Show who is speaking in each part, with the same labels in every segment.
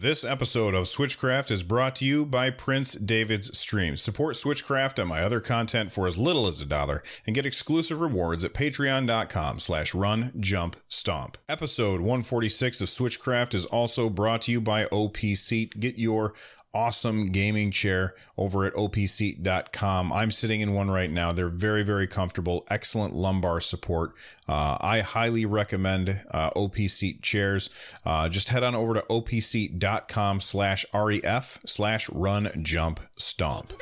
Speaker 1: This episode of Switchcraft is brought to you by Prince David's Streams. Support Switchcraft and my other content for as little as a dollar and get exclusive rewards at patreon.com slash run jump stomp. Episode 146 of Switchcraft is also brought to you by OP Seat. Get your awesome gaming chair over at opseat.com. I'm sitting in one right now. They're very, very comfortable, excellent lumbar support. Uh, I highly recommend uh, chairs. Uh, just head on over to opseat.com slash ref slash run jump stomp.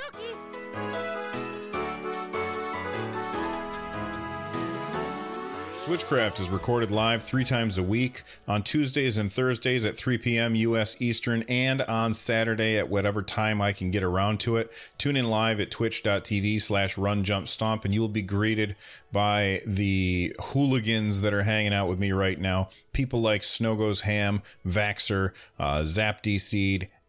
Speaker 1: Switchcraft is recorded live three times a week on Tuesdays and Thursdays at 3 p.m. U.S. Eastern and on Saturday at whatever time I can get around to it. Tune in live at twitch.tv slash run jump stomp and you will be greeted by the hooligans that are hanging out with me right now. People like Snow Goes Ham, Vaxer, uh, Zap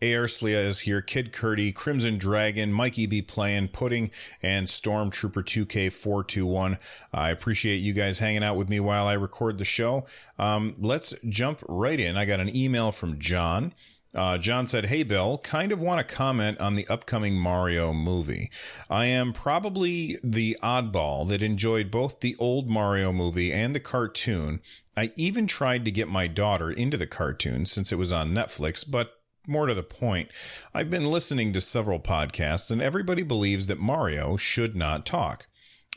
Speaker 1: Aerslia is here, Kid Curdy, Crimson Dragon, Mikey B playing, Pudding, and Stormtrooper 2K421. I appreciate you guys hanging out with me while I record the show. Um, let's jump right in. I got an email from John. Uh, John said, Hey, Bill, kind of want to comment on the upcoming Mario movie. I am probably the oddball that enjoyed both the old Mario movie and the cartoon. I even tried to get my daughter into the cartoon since it was on Netflix, but more to the point, I've been listening to several podcasts, and everybody believes that Mario should not talk.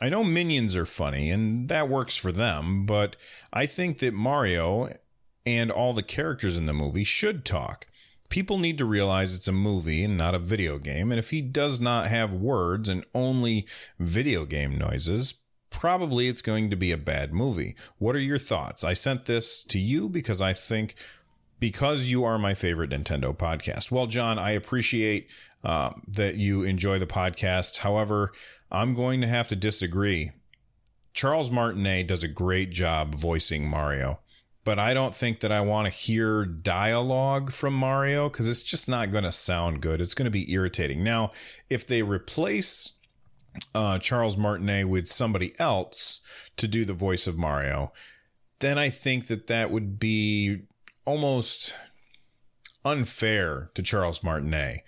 Speaker 1: I know minions are funny, and that works for them, but I think that Mario and all the characters in the movie should talk. People need to realize it's a movie and not a video game, and if he does not have words and only video game noises, probably it's going to be a bad movie. What are your thoughts? I sent this to you because I think because you are my favorite Nintendo podcast. Well, John, I appreciate uh, that you enjoy the podcast. However, I'm going to have to disagree. Charles Martinet does a great job voicing Mario, but I don't think that I want to hear dialogue from Mario because it's just not going to sound good. It's going to be irritating. Now, if they replace uh, Charles Martinet with somebody else to do the voice of Mario, then I think that that would be almost unfair to Charles Martinet.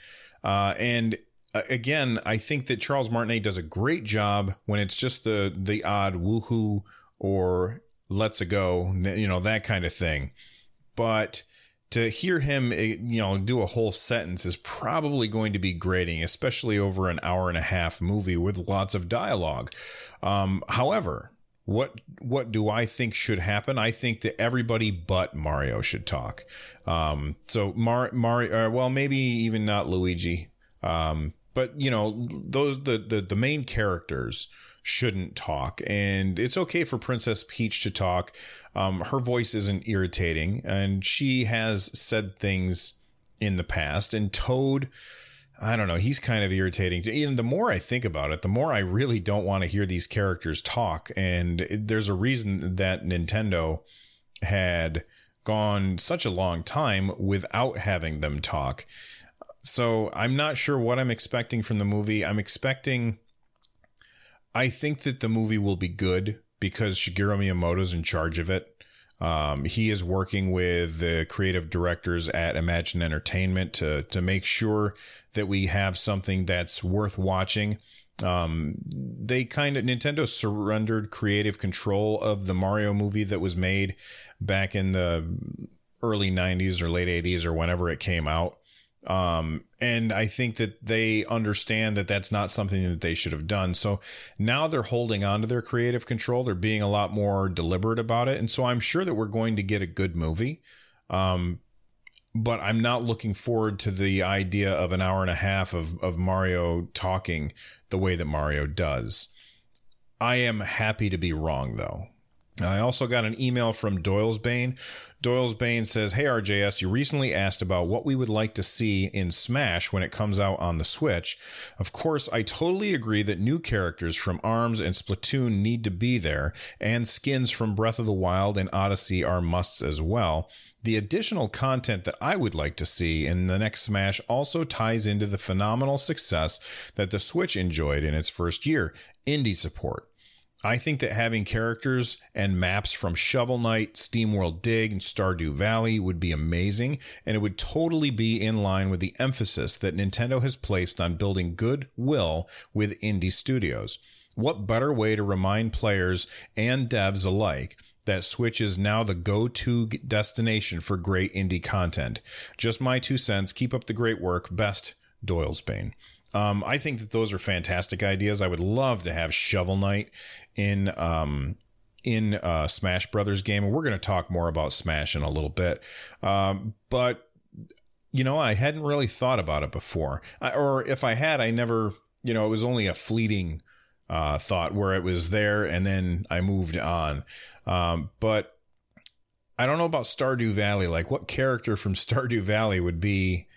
Speaker 1: Uh, and uh, again, I think that Charles Martinet does a great job when it's just the the odd woohoo or let's a go, you know, that kind of thing. But to hear him, eh, you know, do a whole sentence is probably going to be grating, especially over an hour and a half movie with lots of dialogue. Um, however, what what do I think should happen? I think that everybody but Mario should talk. Um, so Mar Mario, uh, well, maybe even not Luigi. Um, but you know, those the, the the main characters shouldn't talk, and it's okay for Princess Peach to talk. Um, her voice isn't irritating, and she has said things in the past. And Toad I don't know. He's kind of irritating. Even the more I think about it, the more I really don't want to hear these characters talk. And there's a reason that Nintendo had gone such a long time without having them talk. So I'm not sure what I'm expecting from the movie. I'm expecting. I think that the movie will be good because Shigeru Miyamoto's in charge of it. Um, he is working with the creative directors at Imagine Entertainment to to make sure that we have something that's worth watching. Um, they kind of Nintendo surrendered creative control of the Mario movie that was made back in the early 90s or late 80s or whenever it came out. Um, and I think that they understand that that's not something that they should have done. So now they're holding on to their creative control. They're being a lot more deliberate about it. And so I'm sure that we're going to get a good movie. Um, but I'm not looking forward to the idea of an hour and a half of, of Mario talking the way that Mario does. I am happy to be wrong though. I also got an email from Doyle's Bane. Doyle's Bane says, Hey RJS, you recently asked about what we would like to see in Smash when it comes out on the Switch. Of course, I totally agree that new characters from ARMS and Splatoon need to be there, and skins from Breath of the Wild and Odyssey are musts as well. The additional content that I would like to see in the next Smash also ties into the phenomenal success that the Switch enjoyed in its first year indie support. I think that having characters and maps from Shovel Knight, SteamWorld Dig, and Stardew Valley would be amazing, and it would totally be in line with the emphasis that Nintendo has placed on building goodwill with indie studios. What better way to remind players and devs alike that Switch is now the go to destination for great indie content? Just my two cents. Keep up the great work. Best, Doyle's Bane. Um, I think that those are fantastic ideas. I would love to have Shovel Knight in um, in uh, Smash Brothers game, and we're going to talk more about Smash in a little bit. Um, but you know, I hadn't really thought about it before, I, or if I had, I never. You know, it was only a fleeting uh, thought where it was there, and then I moved on. Um, but I don't know about Stardew Valley. Like, what character from Stardew Valley would be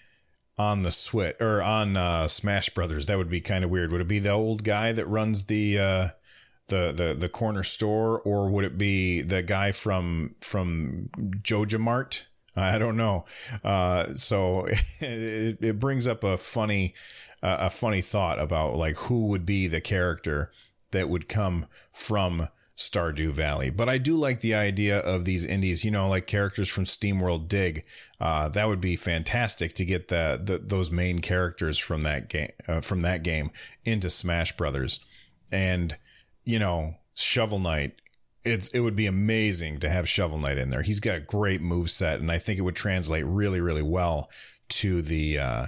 Speaker 1: on the Switch or on uh, Smash Brothers? That would be kind of weird. Would it be the old guy that runs the uh, the the the corner store, or would it be the guy from from Joja Mart? I don't know. Uh, so it, it brings up a funny a funny thought about like who would be the character that would come from Stardew Valley. But I do like the idea of these indies, you know, like characters from SteamWorld Dig. Uh, that would be fantastic to get the, the those main characters from that game uh, from that game into Smash Brothers. And you know, Shovel Knight, it's it would be amazing to have Shovel Knight in there. He's got a great move set, and I think it would translate really, really well to the uh,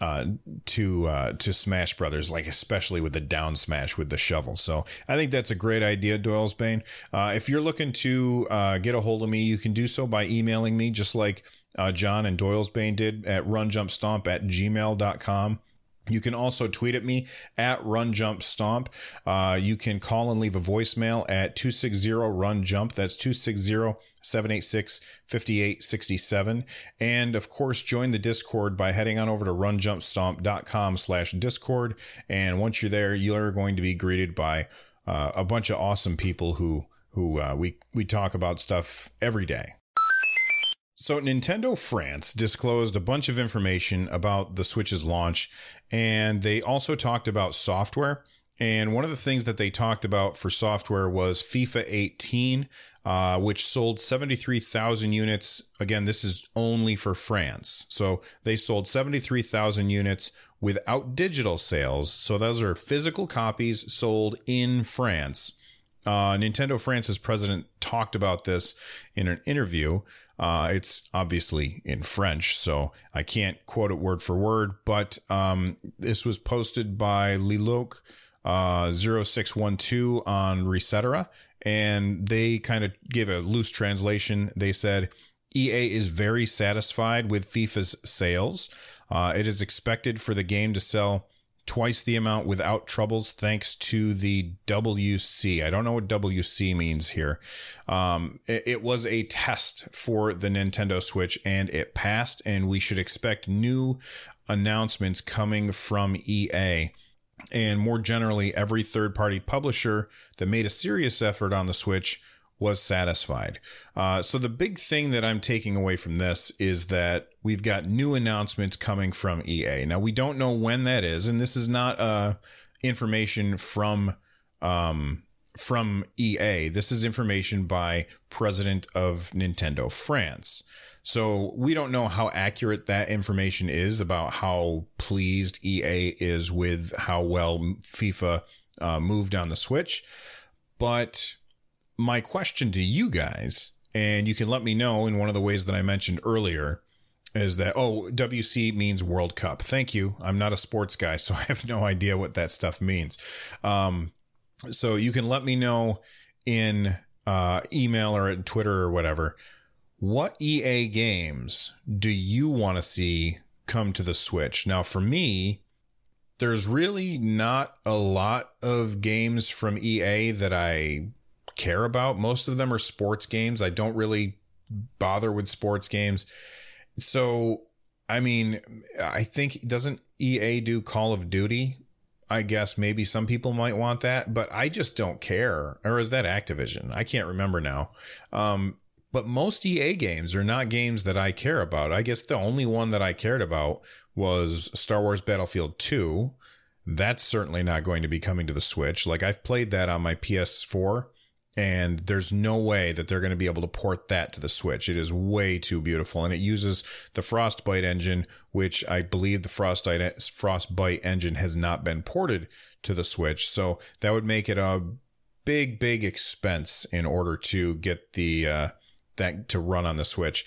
Speaker 1: uh, to uh, to Smash Brothers, like especially with the down smash with the shovel. So I think that's a great idea, Doyle's Bane. Uh, if you're looking to uh, get a hold of me, you can do so by emailing me, just like uh, John and Doyle's Bane did at runjumpstomp at gmail.com. You can also tweet at me at Run Jump Stomp. Uh, you can call and leave a voicemail at 260 Run Jump. That's 260 786 5867. And of course, join the Discord by heading on over to runjumpstomp.com slash Discord. And once you're there, you're going to be greeted by uh, a bunch of awesome people who who uh, we we talk about stuff every day. So, Nintendo France disclosed a bunch of information about the Switch's launch, and they also talked about software. And one of the things that they talked about for software was FIFA 18, uh, which sold 73,000 units. Again, this is only for France. So they sold 73,000 units without digital sales. So those are physical copies sold in France. Uh, Nintendo France's president talked about this in an interview. Uh, it's obviously in French, so I can't quote it word for word, but um, this was posted by Liloc uh, 0612 on Resetera, and they kind of gave a loose translation. They said EA is very satisfied with FIFA's sales. Uh, it is expected for the game to sell twice the amount without troubles thanks to the WC. I don't know what WC means here. Um, it, it, was a test for the Nintendo Switch and it passed, and we should expect new announcements coming from EA. And more generally, every third party publisher that made a serious effort on the Switch was satisfied. Uh, so the big thing that I'm taking away from this is that we've got new announcements coming from EA. Now we don't know when that is, and this is not uh, information from um, from EA. This is information by President of Nintendo France. So we don't know how accurate that information is about how pleased EA is with how well FIFA uh, moved on the Switch, but my question to you guys, and you can let me know in one of the ways that I mentioned earlier, is that oh WC means World Cup. Thank you. I'm not a sports guy, so I have no idea what that stuff means. Um, so you can let me know in uh, email or at Twitter or whatever. What EA games do you want to see come to the Switch? Now, for me, there's really not a lot of games from EA that I care about. Most of them are sports games. I don't really bother with sports games. So, I mean, I think doesn't EA do Call of Duty? I guess maybe some people might want that, but I just don't care. Or is that Activision? I can't remember now. Um, but most EA games are not games that I care about. I guess the only one that I cared about was Star Wars Battlefield 2. That's certainly not going to be coming to the Switch. Like I've played that on my PS4 and there's no way that they're going to be able to port that to the Switch. It is way too beautiful, and it uses the Frostbite engine, which I believe the Frostbite Frostbite engine has not been ported to the Switch. So that would make it a big, big expense in order to get the uh, that to run on the Switch.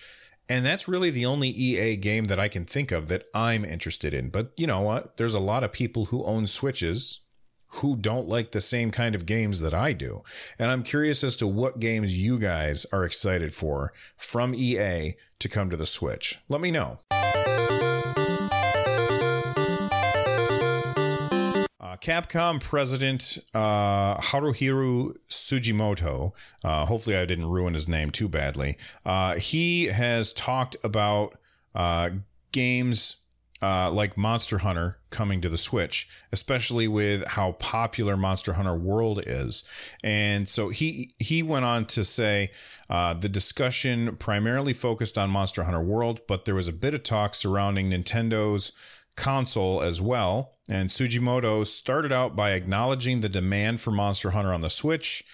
Speaker 1: And that's really the only EA game that I can think of that I'm interested in. But you know what? There's a lot of people who own Switches who don't like the same kind of games that I do. And I'm curious as to what games you guys are excited for from EA to come to the Switch. Let me know. Uh, Capcom president uh, Haruhiro Tsujimoto, uh, hopefully I didn't ruin his name too badly, uh, he has talked about uh, games uh, like Monster Hunter coming to the Switch, especially with how popular Monster Hunter World is. And so he he went on to say uh, the discussion primarily focused on Monster Hunter World, but there was a bit of talk surrounding Nintendo's console as well. And Tsujimoto started out by acknowledging the demand for Monster Hunter on the Switch.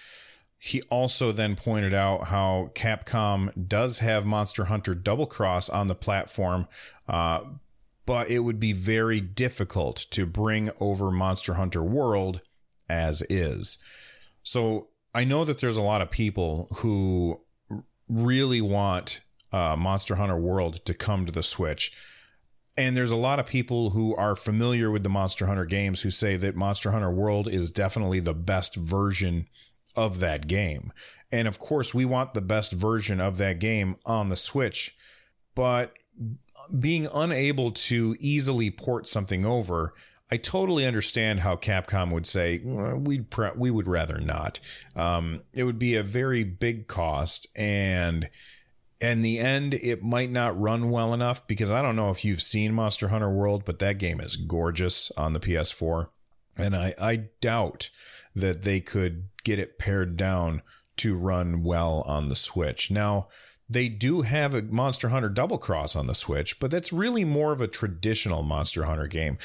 Speaker 1: He also then pointed out how Capcom does have Monster Hunter Double Cross on the platform, uh, but it would be very difficult to bring over Monster Hunter World as is. So I know that there's a lot of people who really want uh, Monster Hunter World to come to the Switch. And there's a lot of people who are familiar with the Monster Hunter games who say that Monster Hunter World is definitely the best version of that game. And of course, we want the best version of that game on the Switch. But being unable to easily port something over, I totally understand how Capcom would say well, we'd we would rather not. Um, it would be a very big cost, and in the end, it might not run well enough because I don't know if you've seen Monster Hunter World, but that game is gorgeous on the PS4, and I I doubt that they could get it pared down to run well on the Switch. Now they do have a Monster Hunter Double Cross on the Switch, but that's really more of a traditional Monster Hunter game.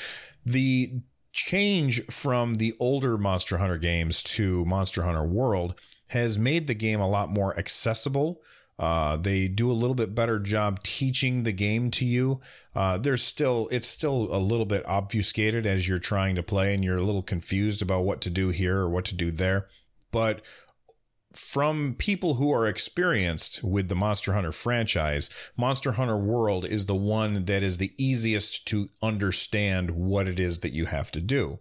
Speaker 1: The change from the older Monster Hunter games to Monster Hunter World has made the game a lot more accessible. Uh, they do a little bit better job teaching the game to you. Uh, there's still, it's still a little bit obfuscated as you're trying to play and you're a little confused about what to do here or what to do there. But from people who are experienced with the Monster Hunter franchise, Monster Hunter World is the one that is the easiest to understand what it is that you have to do.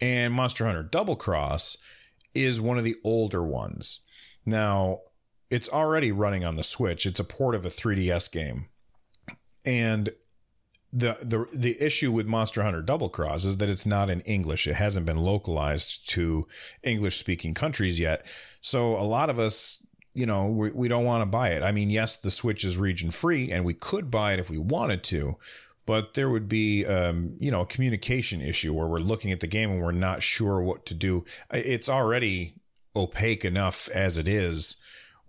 Speaker 1: And Monster Hunter Double Cross is one of the older ones. Now, it's already running on the Switch. It's a port of a 3DS game. And the the the issue with Monster Hunter Double Cross is that it's not in English. It hasn't been localized to English speaking countries yet. So a lot of us, you know, we, we don't want to buy it. I mean, yes, the Switch is region free, and we could buy it if we wanted to, but there would be, um, you know, a communication issue where we're looking at the game and we're not sure what to do. It's already opaque enough as it is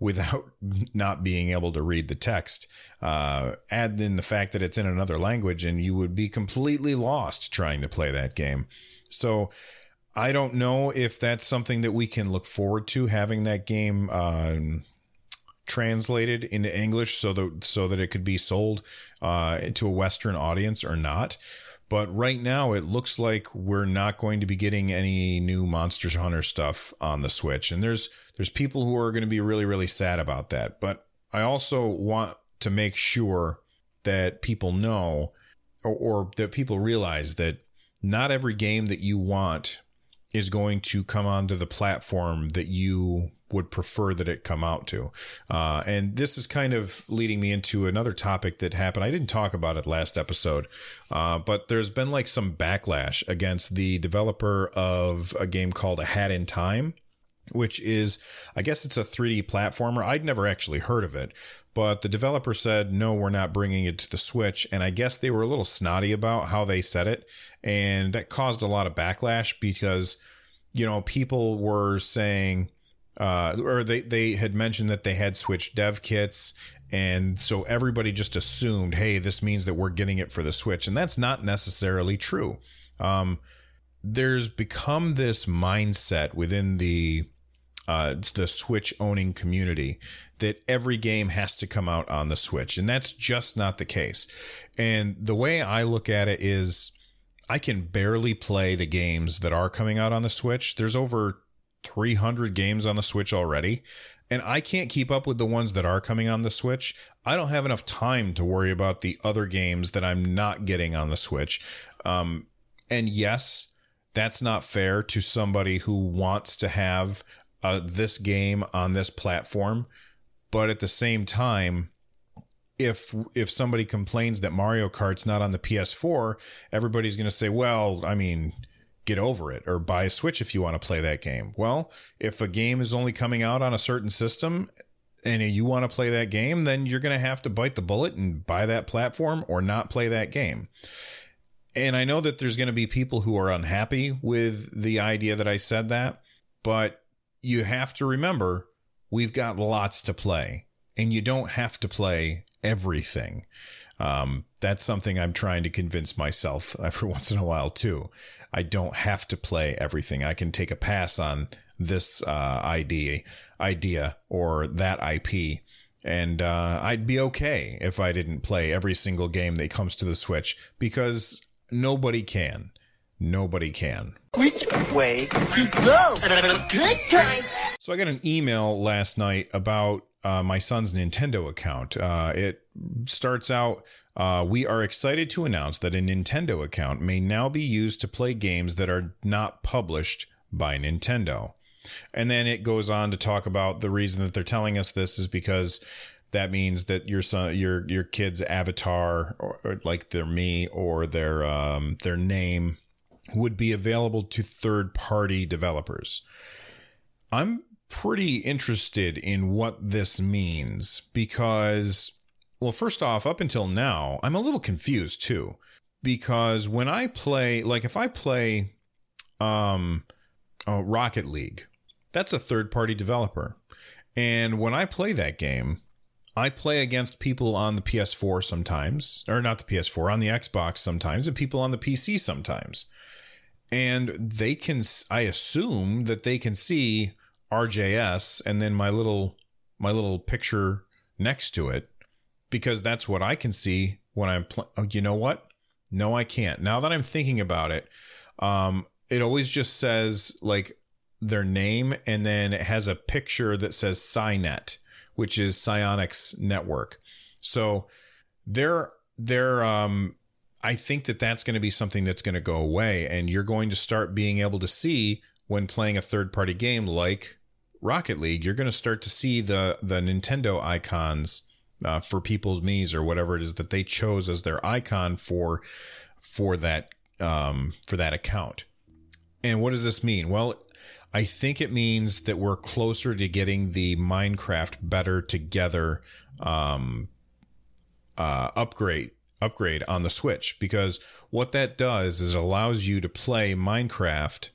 Speaker 1: without not being able to read the text. Uh, add in the fact that it's in another language and you would be completely lost trying to play that game. So I don't know if that's something that we can look forward to having that game um, translated into English so that so that it could be sold uh, to a Western audience or not. But right now, it looks like we're not going to be getting any new Monster Hunter stuff on the Switch, and there's there's people who are going to be really really sad about that. But I also want to make sure that people know, or, or that people realize that not every game that you want is going to come onto the platform that you would prefer that it come out to. Uh, and this is kind of leading me into another topic that happened. I didn't talk about it last episode, uh, but there's been like some backlash against the developer of a game called A Hat in Time. Which is, I guess it's a 3D platformer. I'd never actually heard of it, but the developer said, no, we're not bringing it to the Switch. And I guess they were a little snotty about how they said it. And that caused a lot of backlash because, you know, people were saying, uh, or they, they had mentioned that they had Switch dev kits. And so everybody just assumed, hey, this means that we're getting it for the Switch. And that's not necessarily true. Um, there's become this mindset within the uh, the Switch owning community that every game has to come out on the Switch. And that's just not the case. And the way I look at it is I can barely play the games that are coming out on the Switch. There's over 300 games on the Switch already. And I can't keep up with the ones that are coming on the Switch. I don't have enough time to worry about the other games that I'm not getting on the Switch. Um, and yes, that's not fair to somebody who wants to have uh, this game on this platform. But at the same time, if if somebody complains that Mario Kart's not on the PS4, everybody's going to say, "Well, I mean, get over it or buy a Switch if you want to play that game." Well, if a game is only coming out on a certain system and you want to play that game, then you're going to have to bite the bullet and buy that platform or not play that game. And I know that there's going to be people who are unhappy with the idea that I said that, but you have to remember we've got lots to play and you don't have to play everything. Um, that's something I'm trying to convince myself every once in a while too. I don't have to play everything. I can take a pass on this uh, idea, idea or that IP, and uh, I'd be okay if I didn't play every single game that comes to the Switch because nobody can. Nobody can.
Speaker 2: Which way to go? Good time.
Speaker 1: So I got an email last night about uh, my son's Nintendo account. Uh, it starts out uh, We are excited to announce that a Nintendo account may now be used to play games that are not published by Nintendo. And then it goes on to talk about the reason that they're telling us this is because that means that your son, your your kid's avatar, or, or like their me or their um, their name, would be available to third party developers. I'm pretty interested in what this means because, well, first off, up until now, I'm a little confused too. Because when I play, like if I play um, oh, Rocket League, that's a third party developer. And when I play that game, I play against people on the PS4 sometimes, or not the PS4, on the Xbox sometimes, and people on the PC sometimes. And they can i assume that they can see rjs and then my little my little picture next to it because that's what i can see when i'm playing. oh, you know what? No i can't. Now that i'm thinking about it um it always just says like their name and then it has a picture that says Psynet, which is Psyonix network. So they're they're um I think that that's going to be something that's going to go away. And you're going to start being able to see when playing a third party game like Rocket League, you're going to start to see the, the Nintendo icons uh, for people's Mii's or whatever it is that they chose as their icon for, for that, um, for that account. And what does this mean? Well, I think it means that we're closer to getting the Minecraft better together, um, uh, upgrade upgrade on the Switch because what that does is it allows you to play Minecraft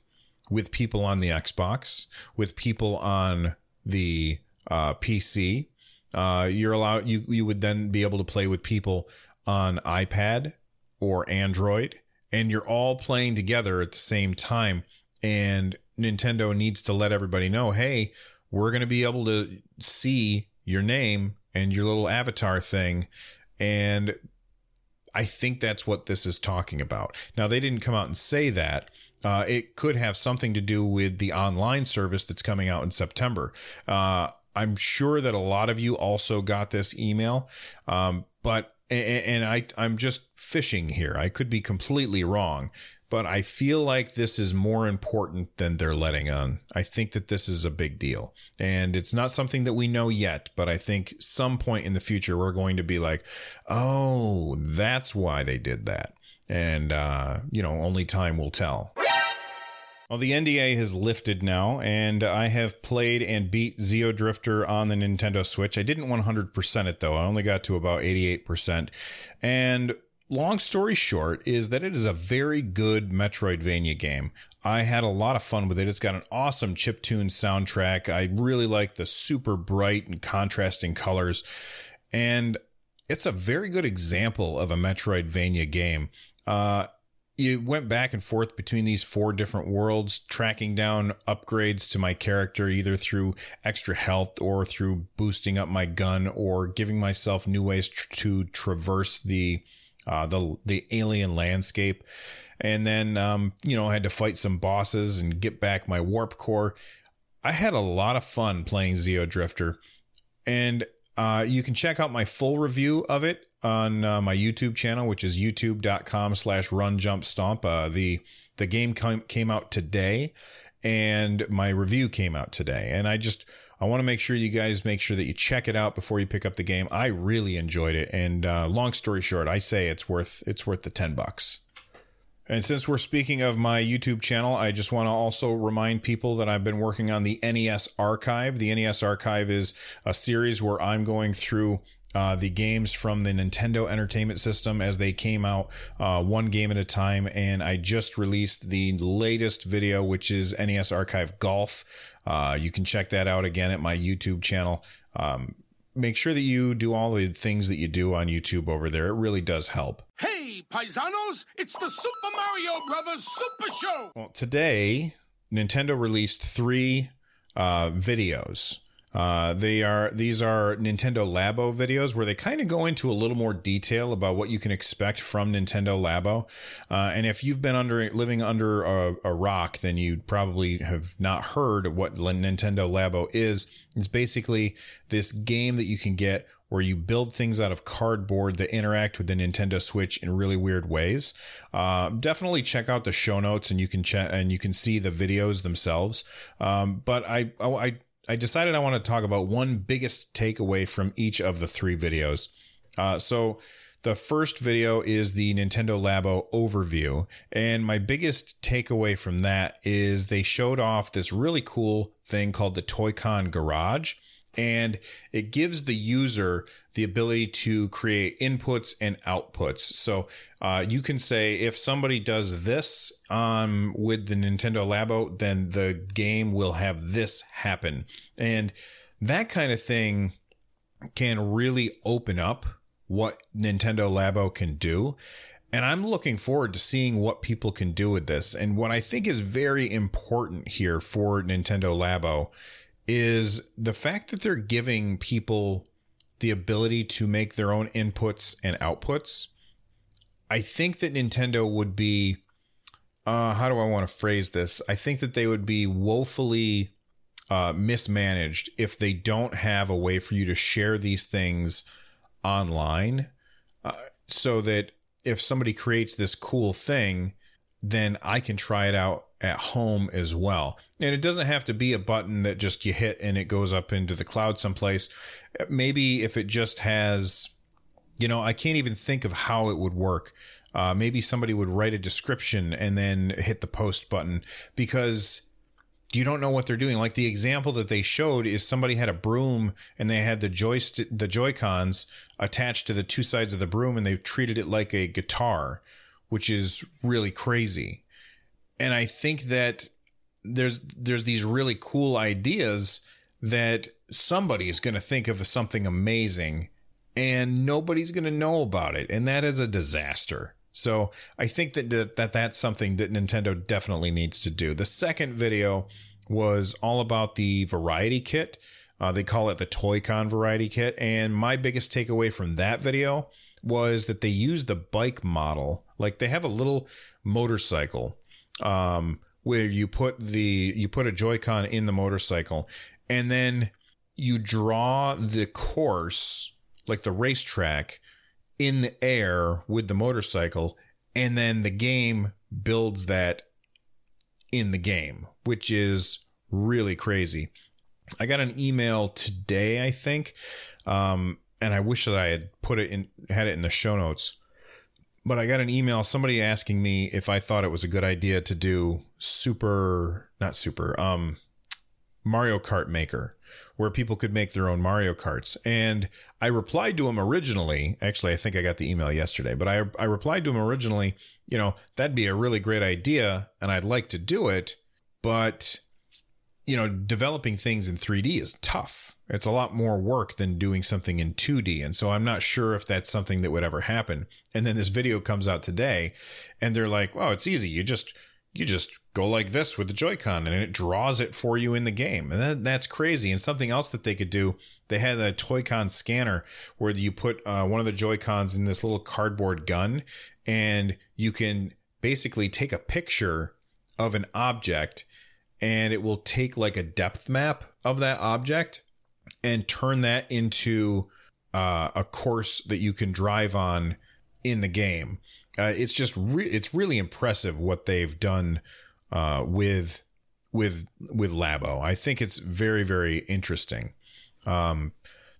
Speaker 1: with people on the Xbox, with people on the uh, PC. Uh, you're allowed you you would then be able to play with people on iPad or Android, and you're all playing together at the same time. And Nintendo needs to let everybody know, hey, we're going to be able to see your name and your little avatar thing, and I think that's what this is talking about. Now, they didn't come out and say that. Uh, it could have something to do with the online service that's coming out in September. Uh, I'm sure that a lot of you also got this email, um, but and, I I'm just fishing here. I could be completely wrong, but I feel like this is more important than they're letting on. I think that this is a big deal. And it's not something that we know yet, but I think some point in the future we're going to be like, oh, that's why they did that. And, uh, you know, only time will tell. Well, the NDA has lifted now, and I have played and beat Xeodrifter on the Nintendo Switch. I didn't 100% it though. I only got to about 88%. And long story short is that it is a very good Metroidvania game. I had a lot of fun with it. It's got an awesome chip tune soundtrack. I really like the super bright and contrasting colors. And it's a very good example of a Metroidvania game. Uh, you went back and forth between these four different worlds, tracking down upgrades to my character, either through extra health or through boosting up my gun or giving myself new ways tr- to traverse the uh, the the alien landscape. And then, um, you know, I had to fight some bosses and get back my warp core. I had a lot of fun playing Xeodrifter, and uh, you can check out my full review of it on uh, my YouTube channel, which is youtube.com slash run jump stomp. Uh, the, the game com- came out today and my review came out today. And I just, I want to make sure you guys make sure that you check it out before you pick up the game. I really enjoyed it. And, uh, long story short, I say it's worth, it's worth the 10 bucks. And since we're speaking of my YouTube channel, I just want to also remind people that I've been working on the NES Archive. The NES Archive is a series where I'm going through uh, the games from the Nintendo Entertainment System as they came out uh, one game at a time. And I just released the latest video, which is NES Archive Golf. Uh, you can check that out again at my YouTube channel. Um, make sure that you do all the things that you do on YouTube over there. It really does help.
Speaker 3: Hey, paisanos, it's the Super Mario Brothers Super Show!
Speaker 1: Well, today, Nintendo released three uh, videos. Uh, they are these are Nintendo Labo videos where they kind of go into a little more detail about what you can expect from Nintendo Labo. Uh, and if you've been under living under a, a, rock, then you probably have not heard what Nintendo Labo is. It's basically this game that you can get where you build things out of cardboard that interact with the Nintendo Switch in really weird ways. Uh, definitely check out the show notes and you can check and you can see the videos themselves. Um, but I, I I decided I want to talk about one biggest takeaway from each of the three videos. Uh, so the first video is the Nintendo Labo overview. And my biggest takeaway from that is they showed off this really cool thing called the Toy-Con Garage and it gives the user the ability to create inputs and outputs. So uh, you can say if somebody does this um, with the Nintendo Labo, then the game will have this happen, and that kind of thing can really open up what Nintendo Labo can do. And I'm looking forward to seeing what people can do with this. And what I think is very important here for Nintendo Labo is the fact that they're giving people the ability to make their own inputs and outputs. I think that Nintendo would be, uh, how do I want to phrase this? I think that they would be woefully uh, mismanaged if they don't have a way for you to share these things online uh, so that if somebody creates this cool thing, then I can try it out at home as well. And it doesn't have to be a button that just you hit and it goes up into the cloud someplace. Maybe if it just has, you know, I can't even think of how it would work. Uh, maybe somebody would write a description and then hit the post button because you don't know what they're doing. Like the example that they showed is somebody had a broom and they had the joystick, the Joy Cons attached to the two sides of the broom and they treated it like a guitar, which is really crazy and I think that there's there's these really cool ideas that somebody is going to think of something amazing and nobody's going to know about it and that is a disaster. So I think that, that that that's something that Nintendo definitely needs to do. The second video was all about the variety kit. Uh, they call it the Toy-Con variety kit. And my biggest takeaway from that video was that they use the bike model. Like they have a little motorcycle um, where you put the you put a Joy-Con in the motorcycle, and then you draw the course like the racetrack in the air with the motorcycle, and then the game builds that in the game, which is really crazy. I got an email today, I think, um, and I wish that I had put it in, had it in the show notes but I got an email somebody asking me if I thought it was a good idea to do super not super um Mario Kart Maker where people could make their own Mario Karts. And I replied to him originally. Actually, I think I got the email yesterday, but I I replied to him originally, you know, that'd be a really great idea and I'd like to do it, but you know, developing things in 3D is tough. It's a lot more work than doing something in 2D. And so I'm not sure if that's something that would ever happen. And then this video comes out today and they're like, "Well, it's easy. You just you just go like this with the Joy-Con and it draws it for you in the game. And that, that's crazy. And something else that they could do, they had a Toy-Con scanner where you put uh, one of the Joy-Cons in this little cardboard gun and you can basically take a picture of an object and it will take like a depth map of that object and turn that into uh, a course that you can drive on in the game. Uh, it's just re- it's really impressive what they've done uh, with with with Labo. I think it's very very interesting. Um,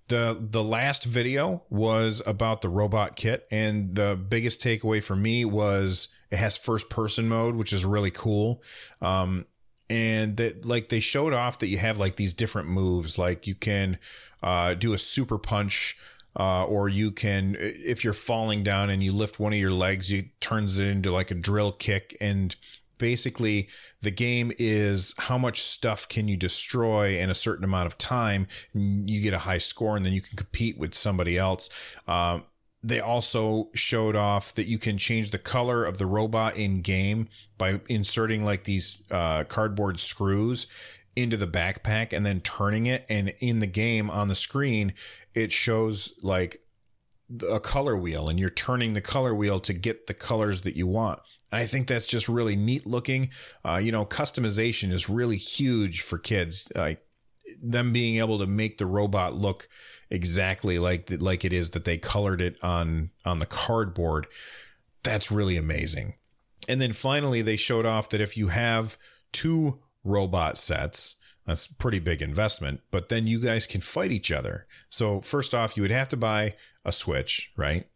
Speaker 1: the the last video was about the robot kit, and the biggest takeaway for me was it has first person mode, which is really cool. Um, and that like they showed off that you have like these different moves, like you can uh, do a super punch uh, or you can, if you're falling down and you lift one of your legs, you turns it into like a drill kick. And basically, the game is how much stuff can you destroy in a certain amount of time. You get a high score, and then you can compete with somebody else. Um, they also showed off that you can change the color of the robot in game by inserting like these uh, cardboard screws into the backpack and then turning it and in the game on the screen it shows like a color wheel and you're turning the color wheel to get the colors that you want. And I think that's just really neat looking. Uh, you know, customization is really huge for kids. Like them being able to make the robot look exactly like the, like it is that they colored it on on the cardboard. That's really amazing. And then finally, they showed off that if you have two robot sets, that's pretty big investment, but then you guys can fight each other. So first off, you would have to buy a Switch, right?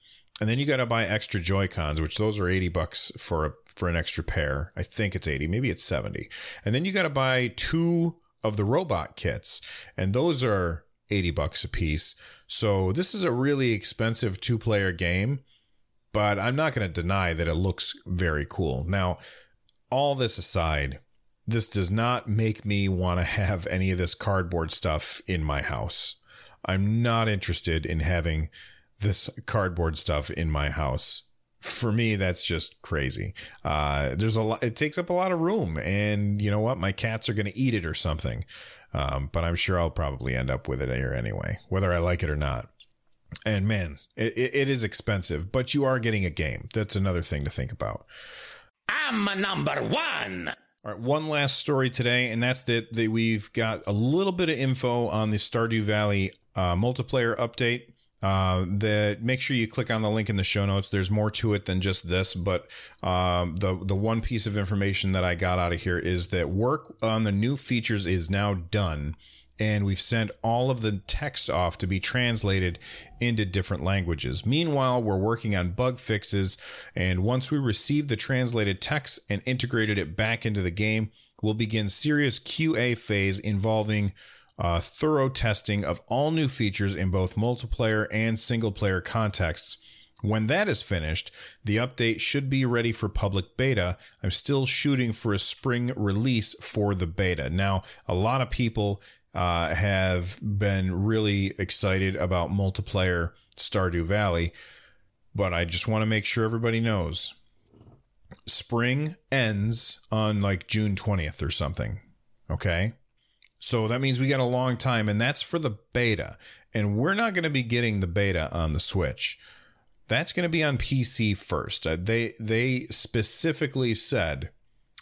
Speaker 1: And then you got to buy extra Joy-Cons, which those are 80 bucks for a, for an extra pair. I think it's 80, maybe it's 70. And then you got to buy two of the robot kits, and those are 80 bucks a piece. So this is a really expensive two-player game, but I'm not going to deny that it looks very cool. Now, all this aside, this does not make me want to have any of this cardboard stuff in my house. I'm not interested in having this cardboard stuff in my house. For me, that's just crazy. Uh, there's a lot, it takes up a lot of room and you know what? My cats are going to eat it or something. Um, but I'm sure I'll probably end up with it here anyway, whether I like it or not. And man, it, it is expensive, but you are getting a game. That's another thing to think about.
Speaker 3: I'm a number one.
Speaker 1: All right, one last story today, and that's that, that we've got a little bit of info on the Stardew Valley uh, multiplayer update. Uh, that make sure you click on the link in the show notes. There's more to it than just this, but um, the the one piece of information that I got out of here is that work on the new features is now done and we've sent all of the text off to be translated into different languages. Meanwhile, we're working on bug fixes, and once we receive the translated text and integrated it back into the game, we'll begin serious QA phase involving uh, thorough testing of all new features in both multiplayer and single player contexts. When that is finished, the update should be ready for public beta. I'm still shooting for a spring release for the beta. Now, a lot of people uh, have been really excited about multiplayer Stardew Valley, but I just want to make sure everybody knows spring ends on like June 20th or something. Okay. So that means we got a long time, and that's for the beta. And we're not going to be getting the beta on the Switch. That's going to be on PC first. Uh, they they specifically said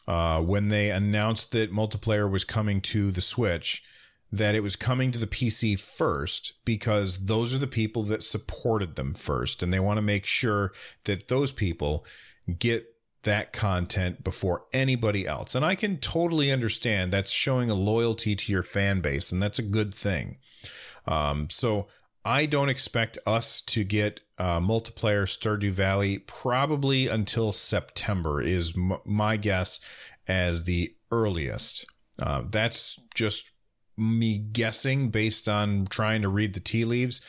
Speaker 1: uh, when they announced that multiplayer was coming to the Switch that it was coming to the PC first because those are the people that supported them first. And they want to make sure that those people get that content before anybody else. And I can totally understand that's showing a loyalty to your fan base, and that's a good thing. Um, so I don't expect us to get uh, multiplayer Stardew Valley probably until September, is m- my guess as the earliest. Uh, that's just me guessing based on trying to read the tea leaves.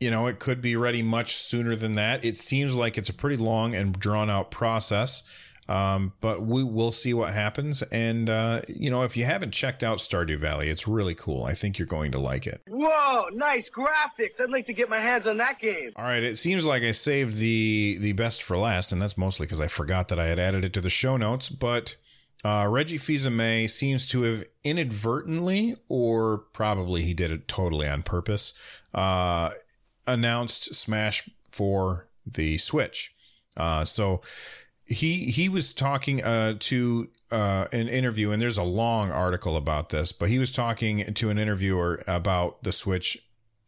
Speaker 1: You know, it could be ready much sooner than that. It seems like it's a pretty long and drawn out process. Um, but we will see what happens. And, uh, you know, if you haven't checked out Stardew Valley, it's really cool. I think you're going to like it.
Speaker 4: Whoa, nice graphics. I'd like to get my hands on that game.
Speaker 1: All right. It seems like I saved the, the best for last, and that's mostly because I forgot that I had added it to the show notes. But, uh, Reggie Fils-Aimé seems to have inadvertently, or probably he did it totally on purpose, uh, announced Smash for the Switch. Uh, so he he was talking uh, to uh, an interview, and there's a long article about this, but he was talking to an interviewer about the Switch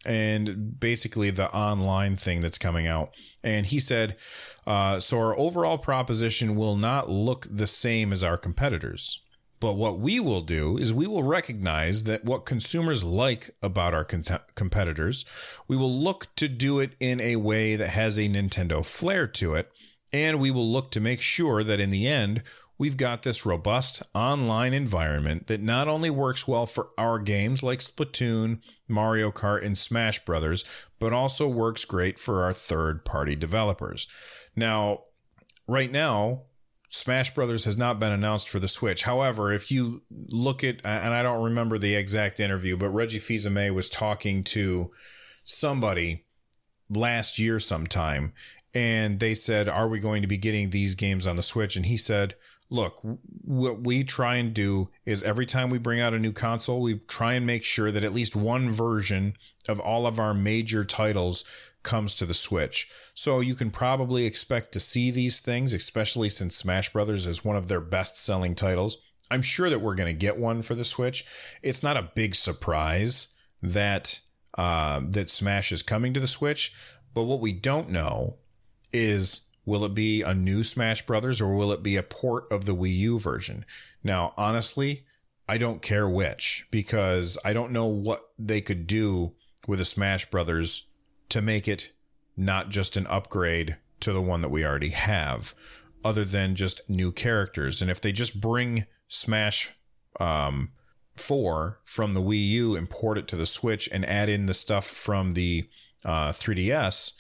Speaker 1: and basically the online thing that's coming out. And he said, uh, so our overall proposition will not look the same as our competitors. But what we will do is we will recognize that what consumers like about our con- competitors, we will look to do it in a way that has a Nintendo flair to it and we will look to make sure that in the end, we've got this robust online environment that not only works well for our games like Splatoon, Mario Kart, and Smash Brothers, but also works great for our third party developers. Now, right now, Smash Brothers has not been announced for the Switch. However, if you look at, and I don't remember the exact interview, but Reggie Fils-Aimé was talking to somebody last year sometime and they said, Are we going to be getting these games on the Switch? And he said, Look, what we try and do is every time we bring out a new console, we try and make sure that at least one version of all of our major titles comes to the Switch. So you can probably expect to see these things, especially since Smash Brothers is one of their best selling titles. I'm sure that we're going to get one for the Switch. It's not a big surprise that uh, that Smash is coming to the Switch, but what we don't know is will it be a new Smash Brothers or will it be a port of the Wii U version? Now, honestly, I don't care which because I don't know what they could do with a Smash Brothers to make it not just an upgrade to the one that we already have, other than just new characters. And if they just bring Smash um, 4 from the Wii U and port it to the Switch and add in the stuff from the uh, 3DS,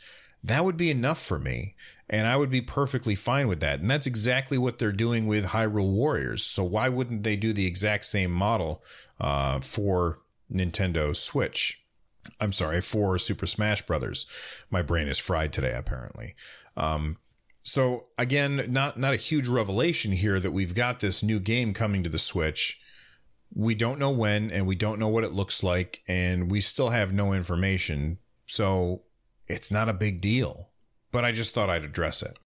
Speaker 1: that would be enough for me. And I would be perfectly fine with that. And that's exactly what they're doing with Hyrule Warriors. So why wouldn't they do the exact same model uh, for Nintendo Switch? I'm sorry, for Super Smash Brothers. My brain is fried today, apparently. Um, so again, not not a huge revelation here that we've got this new game coming to the Switch. We don't know when, and we don't know what it looks like, and we still have no information. So it's not a big deal, but I just thought I'd address it.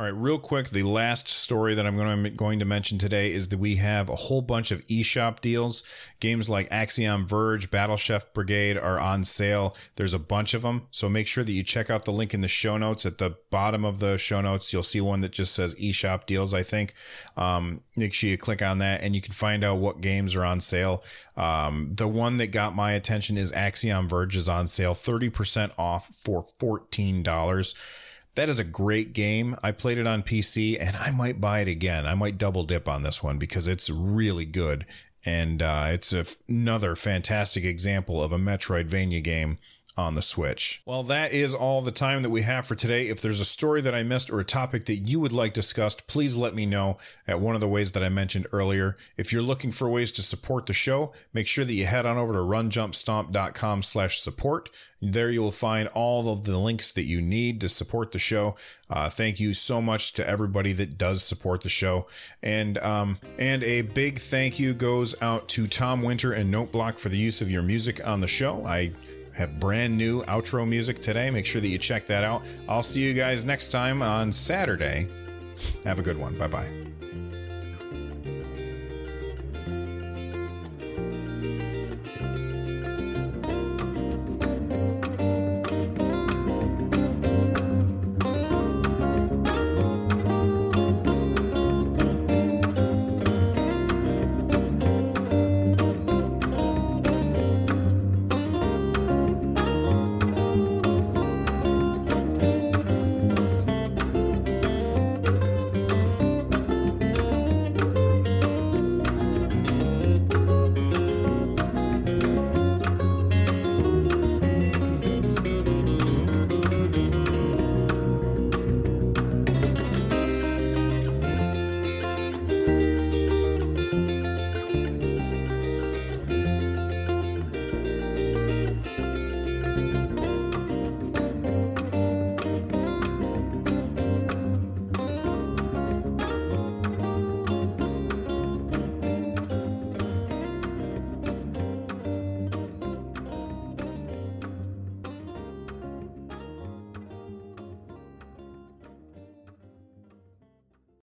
Speaker 1: All right, real quick, the last story that I'm going to, mention today is that we have a whole bunch of eShop deals. Games like Axiom Verge, Battle Chef Brigade are on sale. There's a bunch of them, so make sure that you check out the link in the show notes. At the bottom of the show notes, you'll see one that just says eShop deals, I think. Um, make sure you click on that and you can find out what games are on sale. Um, the one that got my attention is Axiom Verge is on sale, 30% off for $14. That is a great game. I played it on PC and I might buy it again. I might double dip on this one because it's really good. And uh, it's another fantastic example of a Metroidvania game on the Switch. Well, that is all the time that we have for today. If there's a story that I missed or a topic that you would like discussed, please let me know at one of the ways that I mentioned earlier. If you're looking for ways to support the show, make sure that you head on over to runjumpstomp.com slash support. There you will find all of the links that you need to support the show. Uh, thank you so much to everybody that does support the show. And, um, and a big thank you goes out to Tom Winter and Noteblock for the use of your music on the show. I have brand new outro music today. Make sure that you check that out. I'll see you guys next time on Saturday. Have a good one. Bye bye.